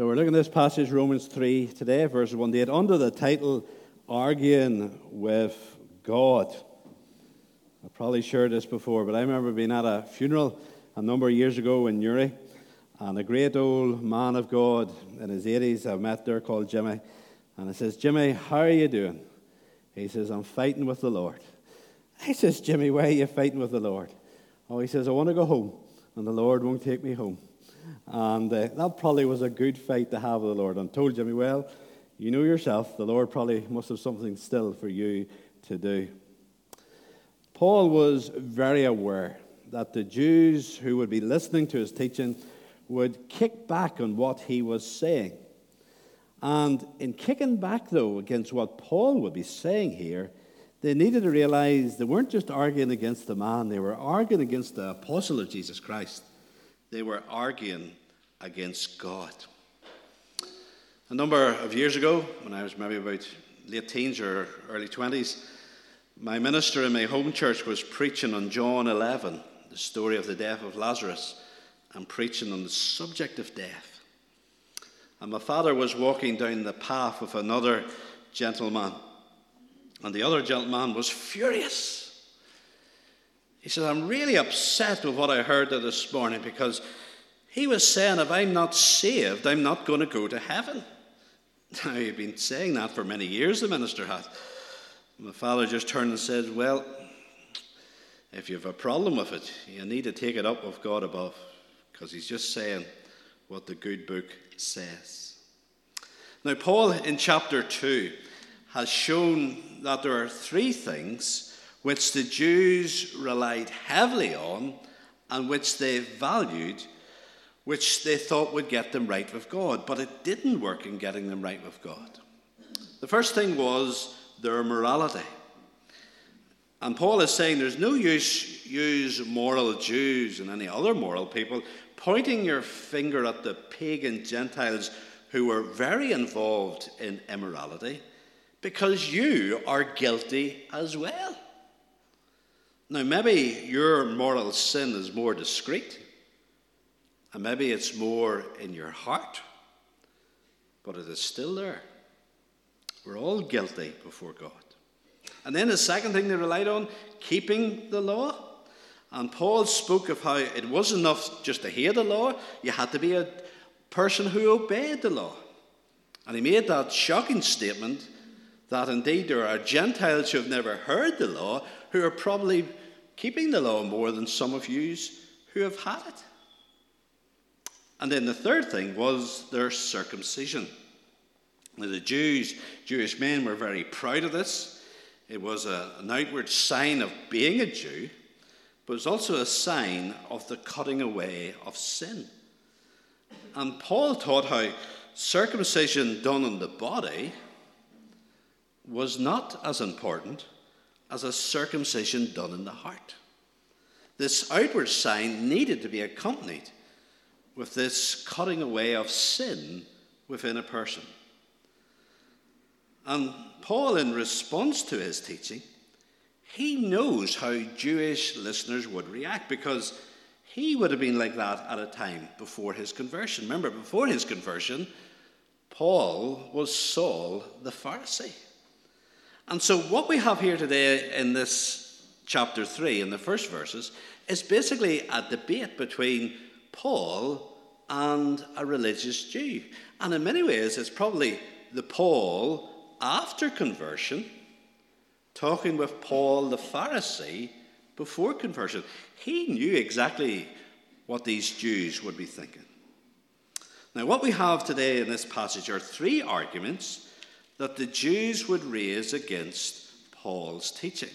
So we're looking at this passage, Romans 3, today, verse 1 to 8, under the title, Arguing with God. I've probably shared this before, but I remember being at a funeral a number of years ago in Newry, and a great old man of God in his 80s I met there called Jimmy. And I says, Jimmy, how are you doing? He says, I'm fighting with the Lord. I says, Jimmy, why are you fighting with the Lord? Oh, he says, I want to go home, and the Lord won't take me home. And uh, that probably was a good fight to have with the Lord. And told Jimmy, well, you know yourself, the Lord probably must have something still for you to do. Paul was very aware that the Jews who would be listening to his teaching would kick back on what he was saying. And in kicking back, though, against what Paul would be saying here, they needed to realize they weren't just arguing against the man, they were arguing against the apostle of Jesus Christ. They were arguing against God. A number of years ago, when I was maybe about late teens or early 20s, my minister in my home church was preaching on John 11, the story of the death of Lazarus, and preaching on the subject of death. And my father was walking down the path with another gentleman, and the other gentleman was furious he said, I'm really upset with what I heard there this morning because he was saying, if I'm not saved, I'm not going to go to heaven. Now, he'd been saying that for many years, the minister had. My father just turned and said, Well, if you have a problem with it, you need to take it up with God above because he's just saying what the good book says. Now, Paul in chapter 2 has shown that there are three things which the Jews relied heavily on and which they valued, which they thought would get them right with God. But it didn't work in getting them right with God. The first thing was their morality. And Paul is saying there's no use use moral Jews and any other moral people pointing your finger at the pagan Gentiles who were very involved in immorality because you are guilty as well. Now, maybe your moral sin is more discreet, and maybe it's more in your heart, but it is still there. We're all guilty before God. And then the second thing they relied on, keeping the law. And Paul spoke of how it wasn't enough just to hear the law, you had to be a person who obeyed the law. And he made that shocking statement that indeed there are Gentiles who have never heard the law who are probably keeping the law more than some of you who have had it. And then the third thing was their circumcision. Now, the Jews, Jewish men, were very proud of this. It was a, an outward sign of being a Jew, but it was also a sign of the cutting away of sin. And Paul taught how circumcision done on the body was not as important as a circumcision done in the heart. This outward sign needed to be accompanied with this cutting away of sin within a person. And Paul, in response to his teaching, he knows how Jewish listeners would react because he would have been like that at a time before his conversion. Remember, before his conversion, Paul was Saul the Pharisee. And so, what we have here today in this chapter 3, in the first verses, is basically a debate between Paul and a religious Jew. And in many ways, it's probably the Paul after conversion talking with Paul the Pharisee before conversion. He knew exactly what these Jews would be thinking. Now, what we have today in this passage are three arguments that the Jews would raise against Paul's teaching,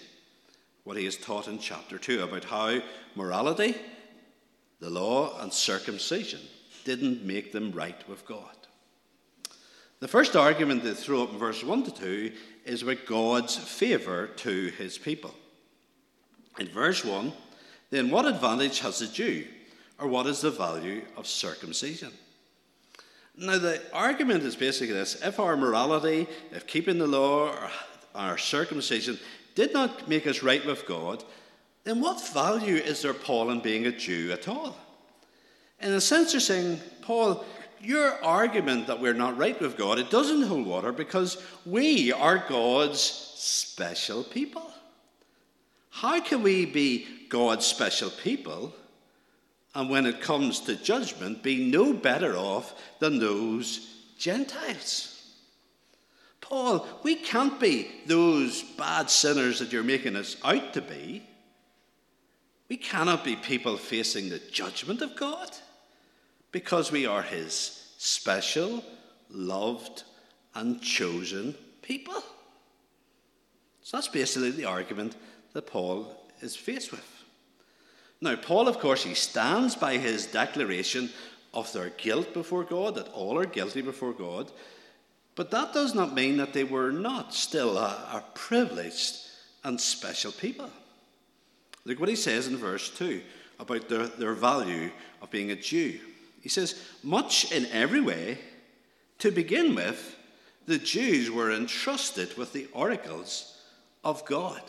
what he has taught in chapter 2 about how morality, the law, and circumcision didn't make them right with God. The first argument they throw up in verse 1 to 2 is about God's favour to his people. In verse 1, then what advantage has the Jew, or what is the value of circumcision? Now, the argument is basically this if our morality, if keeping the law, or our circumcision did not make us right with God, then what value is there, Paul, in being a Jew at all? In a sense, you're saying, Paul, your argument that we're not right with God, it doesn't hold water because we are God's special people. How can we be God's special people and when it comes to judgment be no better off than those Gentiles? Paul, we can't be those bad sinners that you're making us out to be. We cannot be people facing the judgment of God because we are his special, loved, and chosen people. So that's basically the argument that Paul is faced with. Now, Paul, of course, he stands by his declaration of their guilt before God, that all are guilty before God. But that does not mean that they were not still a, a privileged and special people. Look what he says in verse 2 about their, their value of being a Jew. He says, Much in every way, to begin with, the Jews were entrusted with the oracles of God.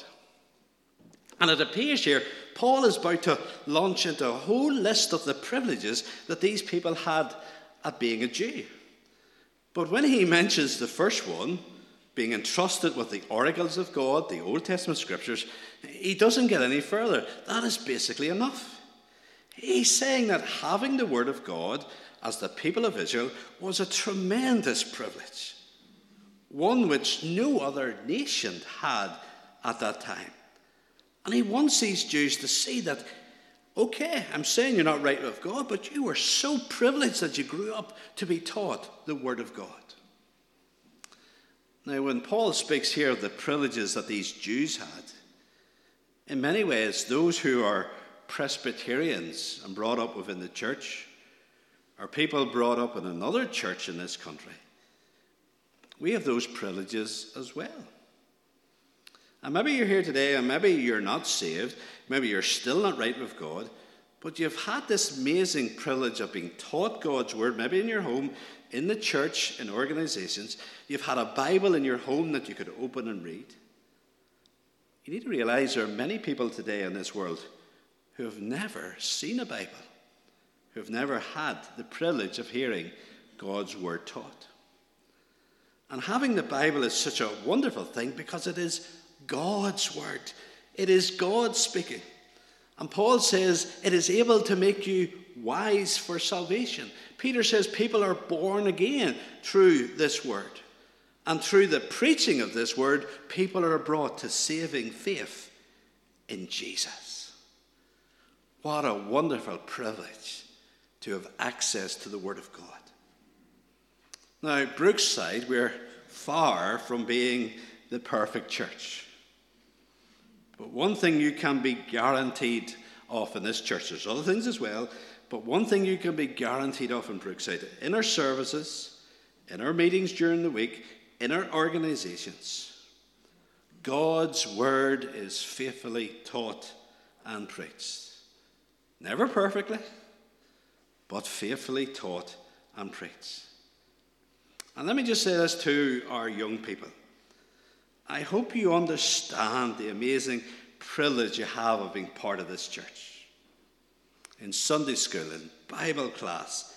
And it appears here, Paul is about to launch into a whole list of the privileges that these people had at being a Jew. But when he mentions the first one, being entrusted with the oracles of God, the Old Testament scriptures, he doesn't get any further. That is basically enough. He's saying that having the Word of God as the people of Israel was a tremendous privilege, one which no other nation had at that time. And he wants these Jews to see that, okay, I'm saying you're not right with God, but you were so privileged that you grew up to be taught the Word of God. Now, when Paul speaks here of the privileges that these Jews had, in many ways, those who are Presbyterians and brought up within the church, are people brought up in another church in this country, we have those privileges as well. And maybe you're here today and maybe you're not saved, maybe you're still not right with God, but you've had this amazing privilege of being taught God's word, maybe in your home, in the church, in organizations. You've had a Bible in your home that you could open and read. You need to realize there are many people today in this world who have never seen a Bible, who have never had the privilege of hearing God's word taught. And having the Bible is such a wonderful thing because it is God's word, it is God speaking. And Paul says it is able to make you wise for salvation. Peter says people are born again through this word. And through the preaching of this word, people are brought to saving faith in Jesus. What a wonderful privilege to have access to the Word of God. Now, Brookside, we're far from being the perfect church. But one thing you can be guaranteed of in this church, there's other things as well, but one thing you can be guaranteed of in Brookside in our services, in our meetings during the week, in our organizations, God's word is faithfully taught and preached. Never perfectly, but faithfully taught and preached. And let me just say this to our young people. I hope you understand the amazing privilege you have of being part of this church. In Sunday school, in Bible class,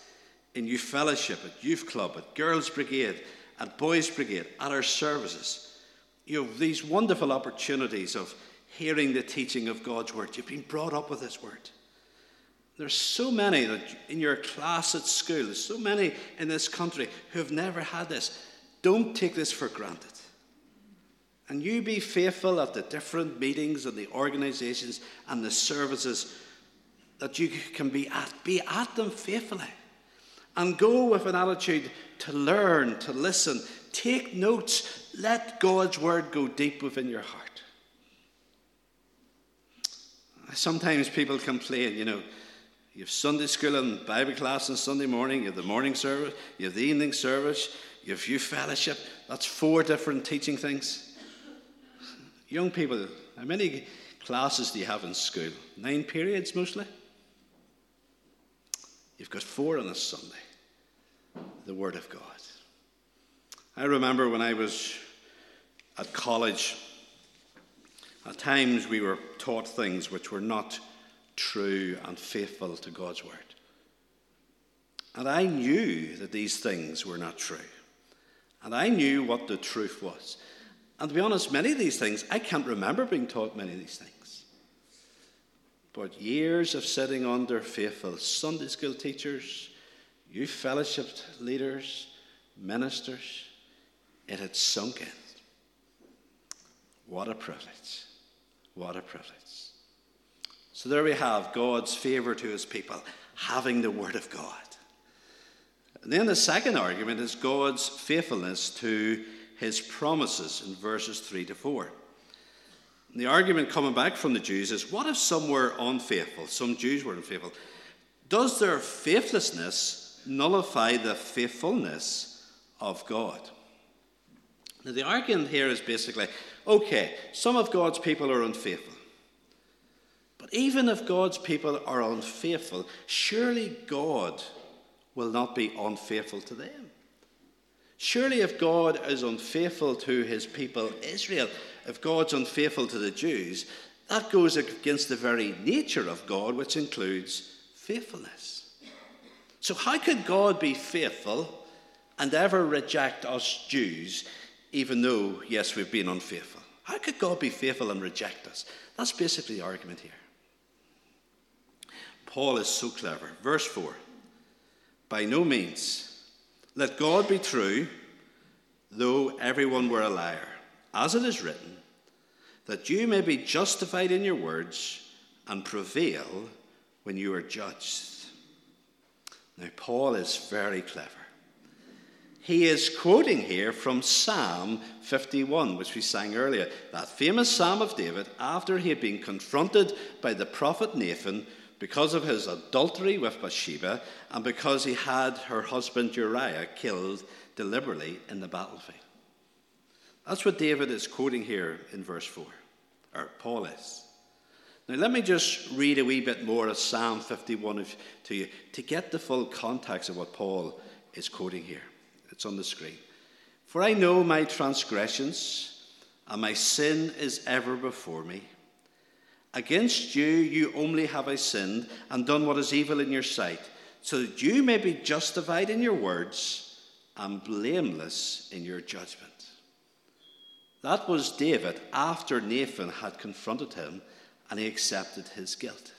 in youth fellowship, at youth club, at girls' brigade, at Boys Brigade, at our services. You have these wonderful opportunities of hearing the teaching of God's Word. You've been brought up with this Word. There's so many that in your class at school, there's so many in this country who have never had this. Don't take this for granted. And you be faithful at the different meetings and the organizations and the services that you can be at. Be at them faithfully. And go with an attitude to learn, to listen, take notes. Let God's word go deep within your heart. Sometimes people complain, you know, you have Sunday school and Bible class on Sunday morning, you have the morning service, you have the evening service, you have youth fellowship. That's four different teaching things. Young people, how many classes do you have in school? Nine periods mostly? You've got four on a Sunday the Word of God. I remember when I was at college, at times we were taught things which were not true and faithful to God's Word. And I knew that these things were not true. And I knew what the truth was. And to be honest, many of these things, I can't remember being taught many of these things. But years of sitting under faithful Sunday school teachers, youth fellowship leaders, ministers, it had sunk in. What a privilege. What a privilege. So there we have God's favour to his people, having the Word of God. And then the second argument is God's faithfulness to his promises in verses 3 to 4. And the argument coming back from the Jews is what if some were unfaithful? Some Jews were unfaithful. Does their faithlessness nullify the faithfulness of God? Now, the argument here is basically okay, some of God's people are unfaithful. But even if God's people are unfaithful, surely God will not be unfaithful to them. Surely, if God is unfaithful to his people Israel, if God's unfaithful to the Jews, that goes against the very nature of God, which includes faithfulness. So, how could God be faithful and ever reject us Jews, even though, yes, we've been unfaithful? How could God be faithful and reject us? That's basically the argument here. Paul is so clever. Verse 4 By no means. Let God be true, though everyone were a liar, as it is written, that you may be justified in your words and prevail when you are judged. Now, Paul is very clever. He is quoting here from Psalm 51, which we sang earlier, that famous Psalm of David, after he had been confronted by the prophet Nathan because of his adultery with Bathsheba and because he had her husband Uriah killed deliberately in the battlefield. That's what David is quoting here in verse 4, or Paul is. Now, let me just read a wee bit more of Psalm 51 to you to get the full context of what Paul is quoting here. It's on the screen. For I know my transgressions, and my sin is ever before me. Against you, you only have I sinned and done what is evil in your sight, so that you may be justified in your words and blameless in your judgment. That was David after Nathan had confronted him and he accepted his guilt.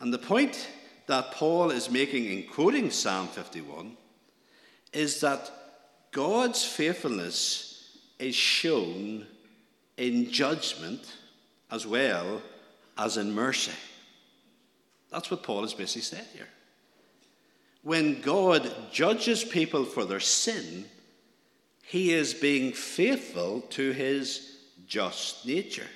And the point that Paul is making in quoting Psalm 51 is that God's faithfulness is shown in judgment as well as in mercy. That's what Paul is basically saying here. When God judges people for their sin, he is being faithful to his just nature.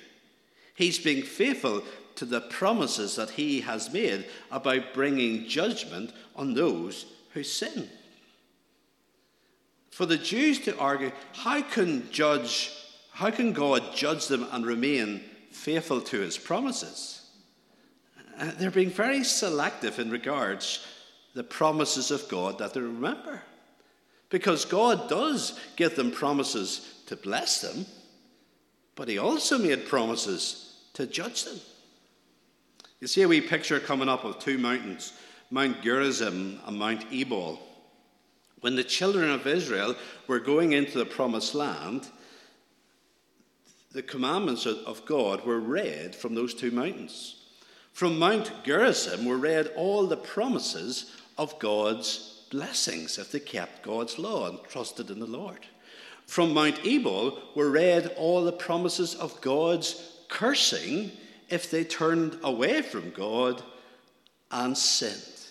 He's being faithful to the promises that he has made about bringing judgment on those who sin. For the Jews to argue, how can judge, how can God judge them and remain faithful to his promises. Uh, they're being very selective in regards the promises of God that they remember. Because God does give them promises to bless them, but he also made promises to judge them. You see a wee picture coming up of two mountains, Mount Gerizim and Mount Ebal. When the children of Israel were going into the promised land, the commandments of God were read from those two mountains. From Mount Gerizim were read all the promises of God's blessings if they kept God's law and trusted in the Lord. From Mount Ebal were read all the promises of God's cursing if they turned away from God and sinned.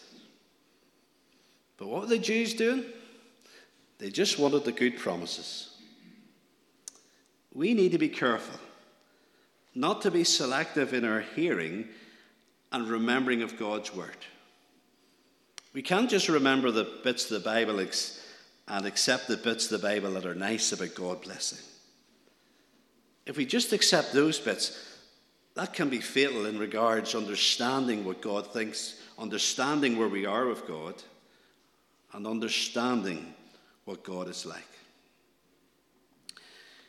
But what were the Jews doing? They just wanted the good promises we need to be careful not to be selective in our hearing and remembering of God's word. We can't just remember the bits of the Bible and accept the bits of the Bible that are nice about God blessing. If we just accept those bits, that can be fatal in regards understanding what God thinks, understanding where we are with God, and understanding what God is like.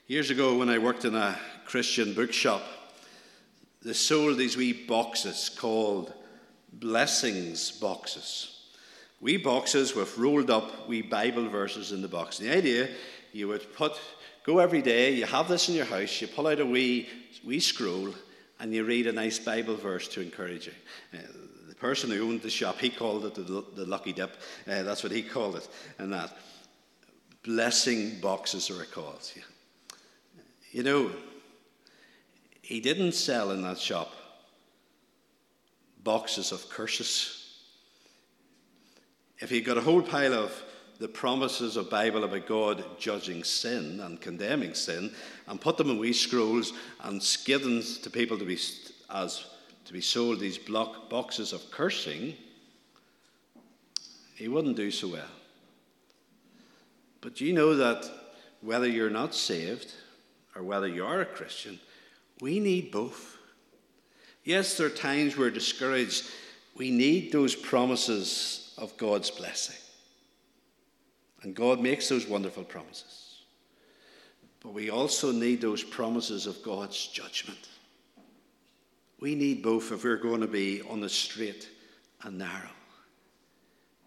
Years ago, when I worked in a Christian bookshop, they sold these wee boxes called blessings boxes. wee boxes with rolled up wee Bible verses in the box. The idea, you would put, go every day, you have this in your house, you pull out a wee, wee scroll, and you read a nice Bible verse to encourage you. Uh, the person who owned the shop, he called it the, the lucky dip. Uh, that's what he called it. And that. Blessing boxes are called. You know, he didn't sell in that shop boxes of curses. If he got a whole pile of the promises of Bible about God judging sin and condemning sin and put them in wee scrolls and give them to people to be as to be sold these block boxes of cursing, he wouldn't do so well. But you know that whether you're not saved or whether you are a Christian, we need both. Yes, there are times we're discouraged. We need those promises of God's blessing. And God makes those wonderful promises. But we also need those promises of God's judgment. We need both if we're going to be on the straight and narrow.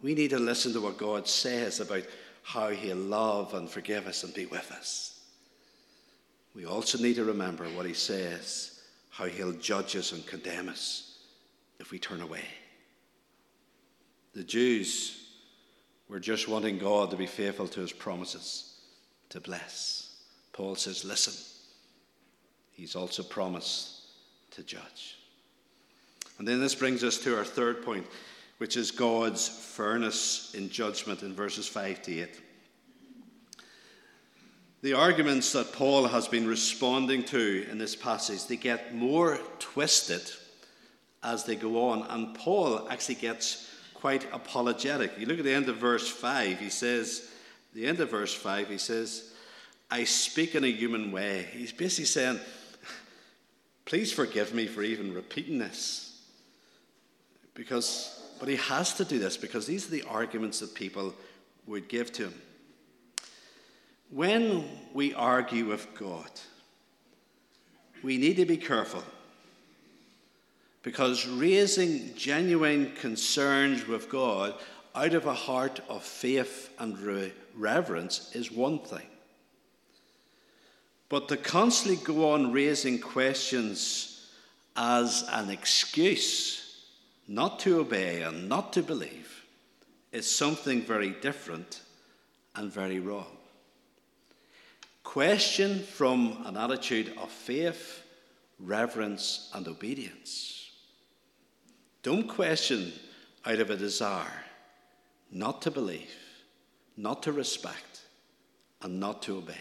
We need to listen to what God says about how He'll love and forgive us and be with us. We also need to remember what He says, how He'll judge us and condemn us if we turn away. The Jews were just wanting God to be faithful to His promises, to bless. Paul says, listen, He's also promised to judge. And then this brings us to our third point which is God's fairness in judgment in verses 5 to 8. The arguments that Paul has been responding to in this passage, they get more twisted as they go on, and Paul actually gets quite apologetic. You look at the end of verse 5, he says, the end of verse 5, he says, I speak in a human way. He's basically saying, Please forgive me for even repeating this. Because but he has to do this because these are the arguments that people would give to him. When we argue with God, we need to be careful because raising genuine concerns with God out of a heart of faith and re- reverence is one thing. But to constantly go on raising questions as an excuse not to obey and not to believe is something very different and very wrong. Question from an attitude of faith, reverence, and obedience. Don't question out of a desire not to believe, not to respect, and not to obey.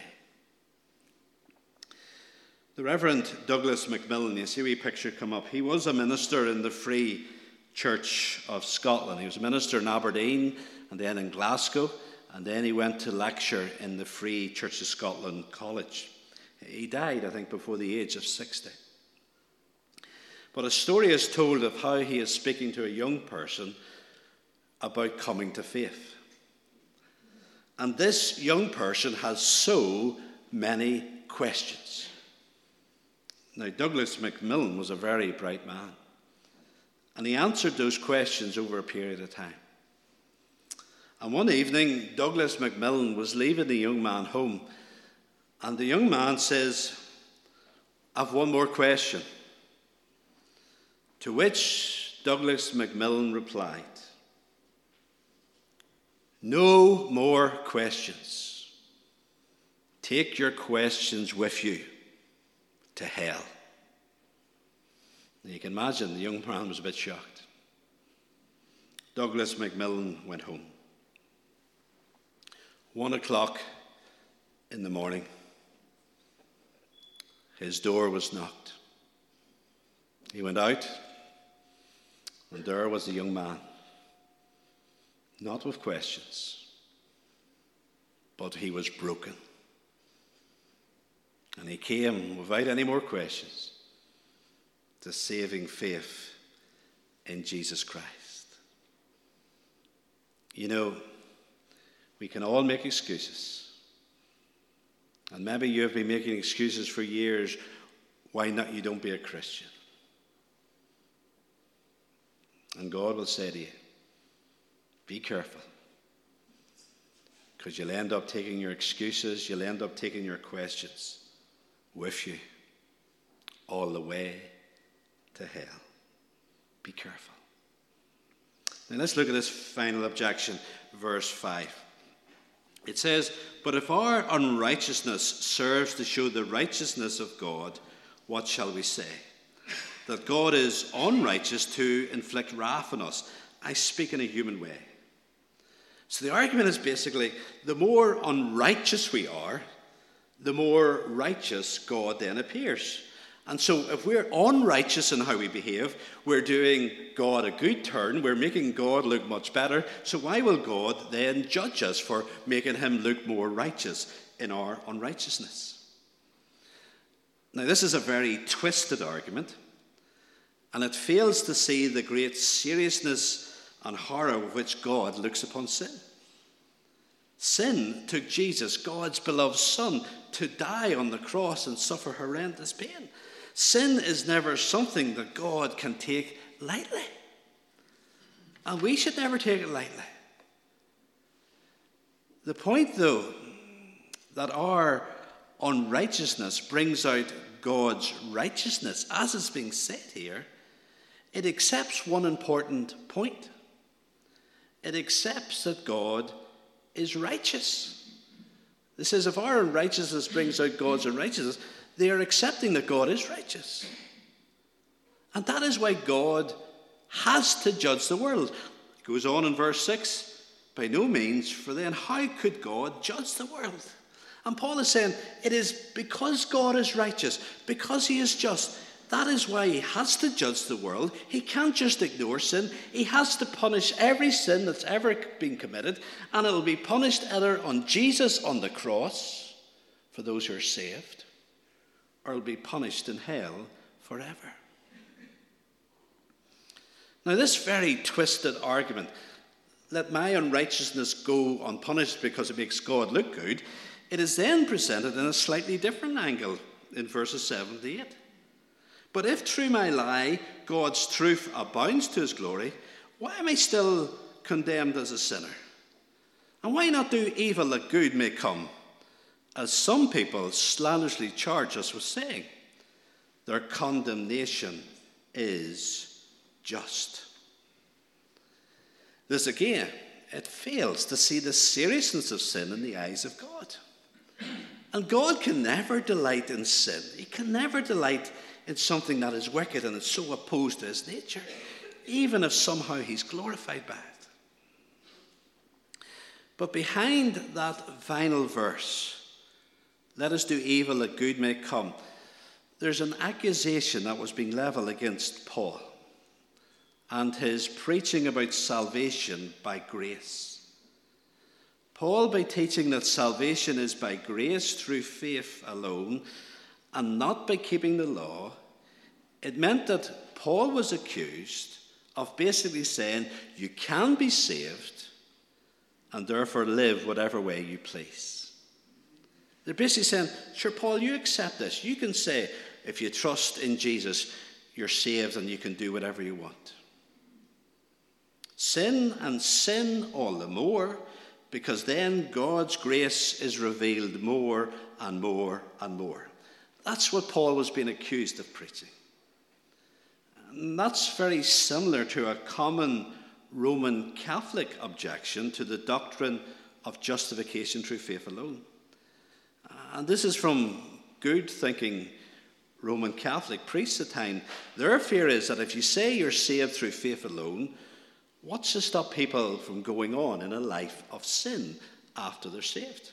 The Reverend Douglas Macmillan, you see a picture come up, he was a minister in the Free Church of Scotland. He was a minister in Aberdeen and then in Glasgow, and then he went to lecture in the Free Church of Scotland College. He died, I think, before the age of 60. But a story is told of how he is speaking to a young person about coming to faith. And this young person has so many questions. Now, Douglas Macmillan was a very bright man. And he answered those questions over a period of time. And one evening, Douglas Macmillan was leaving the young man home, and the young man says, I've one more question. To which Douglas Macmillan replied, No more questions. Take your questions with you to hell. You can imagine the young man was a bit shocked. Douglas Macmillan went home. One o'clock in the morning, his door was knocked. He went out, and there was a young man, not with questions, but he was broken. And he came without any more questions to saving faith in Jesus Christ. You know, we can all make excuses. And maybe you have been making excuses for years why not you don't be a Christian. And God will say to you, be careful. Because you'll end up taking your excuses, you'll end up taking your questions with you all the way to hell. Be careful. Now let's look at this final objection, verse 5. It says, But if our unrighteousness serves to show the righteousness of God, what shall we say? That God is unrighteous to inflict wrath on us. I speak in a human way. So the argument is basically the more unrighteous we are, the more righteous God then appears. And so, if we're unrighteous in how we behave, we're doing God a good turn, we're making God look much better. So, why will God then judge us for making him look more righteous in our unrighteousness? Now, this is a very twisted argument, and it fails to see the great seriousness and horror with which God looks upon sin. Sin took Jesus, God's beloved Son, to die on the cross and suffer horrendous pain. Sin is never something that God can take lightly. And we should never take it lightly. The point, though, that our unrighteousness brings out God's righteousness, as is being said here, it accepts one important point. It accepts that God is righteous. It says, if our unrighteousness brings out God's unrighteousness, they are accepting that God is righteous. And that is why God has to judge the world. It goes on in verse 6 by no means, for then how could God judge the world? And Paul is saying it is because God is righteous, because he is just. That is why he has to judge the world. He can't just ignore sin. He has to punish every sin that's ever been committed, and it'll be punished either on Jesus on the cross for those who are saved, or it'll be punished in hell forever. Now, this very twisted argument, let my unrighteousness go unpunished because it makes God look good, it is then presented in a slightly different angle in verses 7 to 8. But if through my lie God's truth abounds to his glory, why am I still condemned as a sinner? And why not do evil that good may come, as some people slanderously charge us with saying? Their condemnation is just. This again, it fails to see the seriousness of sin in the eyes of God. And God can never delight in sin. He can never delight in something that is wicked and is so opposed to his nature, even if somehow he's glorified by it. But behind that final verse, let us do evil that good may come, there's an accusation that was being leveled against Paul and his preaching about salvation by grace. Paul, by teaching that salvation is by grace through faith alone, and not by keeping the law, it meant that Paul was accused of basically saying, You can be saved and therefore live whatever way you please. They're basically saying, Sure, Paul, you accept this. You can say, if you trust in Jesus, you're saved and you can do whatever you want. Sin and sin all the more, because then God's grace is revealed more and more and more. That's what Paul was being accused of preaching. And that's very similar to a common Roman Catholic objection to the doctrine of justification through faith alone. And this is from good thinking Roman Catholic priests at the time. Their fear is that if you say you're saved through faith alone, what's to stop people from going on in a life of sin after they're saved?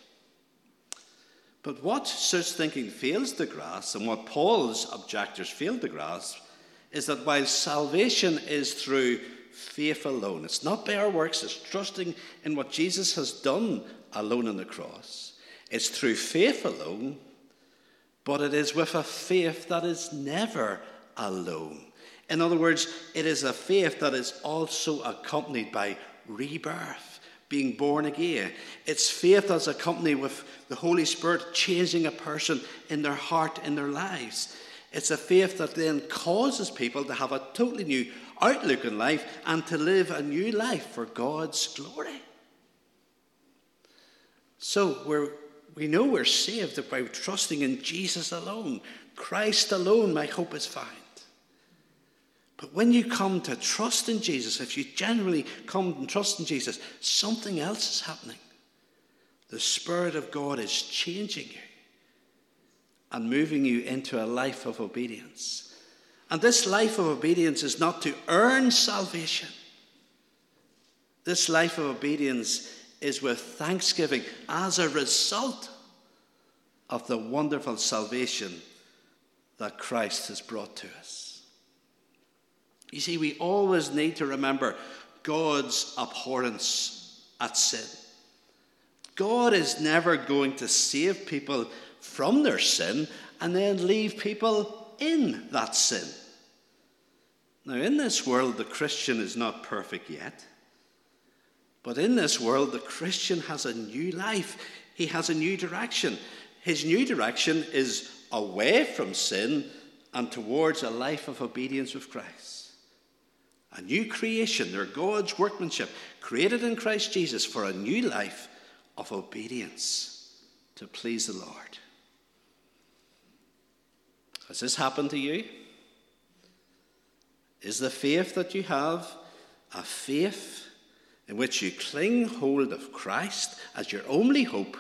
But what such thinking fails to grasp, and what Paul's objectors fail to grasp, is that while salvation is through faith alone, it's not by our works, it's trusting in what Jesus has done alone on the cross. It's through faith alone, but it is with a faith that is never alone. In other words, it is a faith that is also accompanied by rebirth being born again. It's faith that's accompanied with the Holy Spirit changing a person in their heart, in their lives. It's a faith that then causes people to have a totally new outlook in life and to live a new life for God's glory. So we're, we know we're saved by trusting in Jesus alone. Christ alone, my hope is found. But when you come to trust in Jesus, if you genuinely come and trust in Jesus, something else is happening. The Spirit of God is changing you and moving you into a life of obedience. And this life of obedience is not to earn salvation. This life of obedience is with thanksgiving as a result of the wonderful salvation that Christ has brought to us. You see, we always need to remember God's abhorrence at sin. God is never going to save people from their sin and then leave people in that sin. Now, in this world, the Christian is not perfect yet. But in this world, the Christian has a new life. He has a new direction. His new direction is away from sin and towards a life of obedience with Christ. A new creation, they're God's workmanship, created in Christ Jesus for a new life of obedience to please the Lord. Has this happened to you? Is the faith that you have a faith in which you cling hold of Christ as your only hope,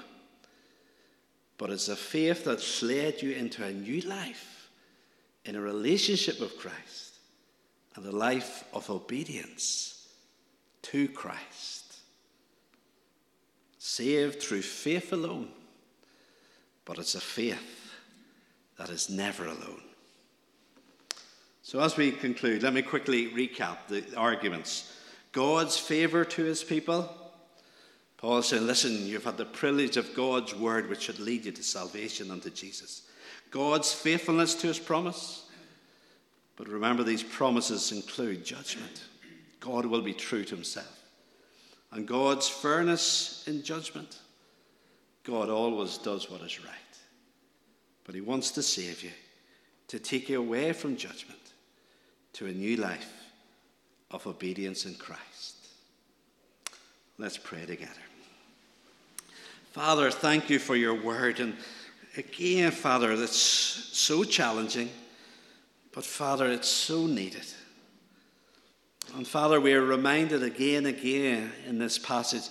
but it's a faith that's led you into a new life in a relationship with Christ and a life of obedience to Christ. Saved through faith alone, but it's a faith that is never alone. So, as we conclude, let me quickly recap the arguments God's favour to his people. Paul said, Listen, you've had the privilege of God's word, which should lead you to salvation unto Jesus. God's faithfulness to his promise. But remember, these promises include judgment. God will be true to himself. And God's fairness in judgment. God always does what is right. But he wants to save you, to take you away from judgment to a new life of obedience in Christ. Let's pray together. Father, thank you for your word. And again, Father, that's so challenging, but Father, it's so needed. And Father, we are reminded again and again in this passage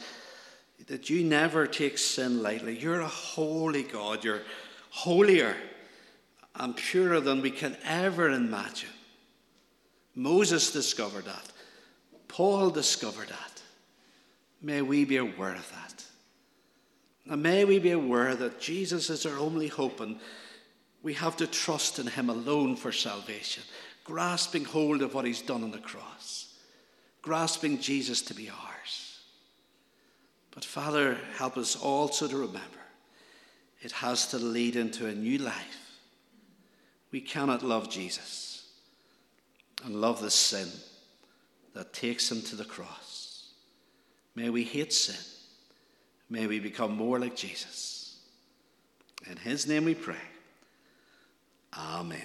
that you never take sin lightly. You're a holy God. You're holier and purer than we can ever imagine. Moses discovered that. Paul discovered that. May we be aware of that. And may we be aware that Jesus is our only hope and we have to trust in him alone for salvation, grasping hold of what he's done on the cross, grasping Jesus to be ours. But Father, help us also to remember it has to lead into a new life. We cannot love Jesus and love the sin that takes him to the cross. May we hate sin. May we become more like Jesus. In his name we pray. Amen.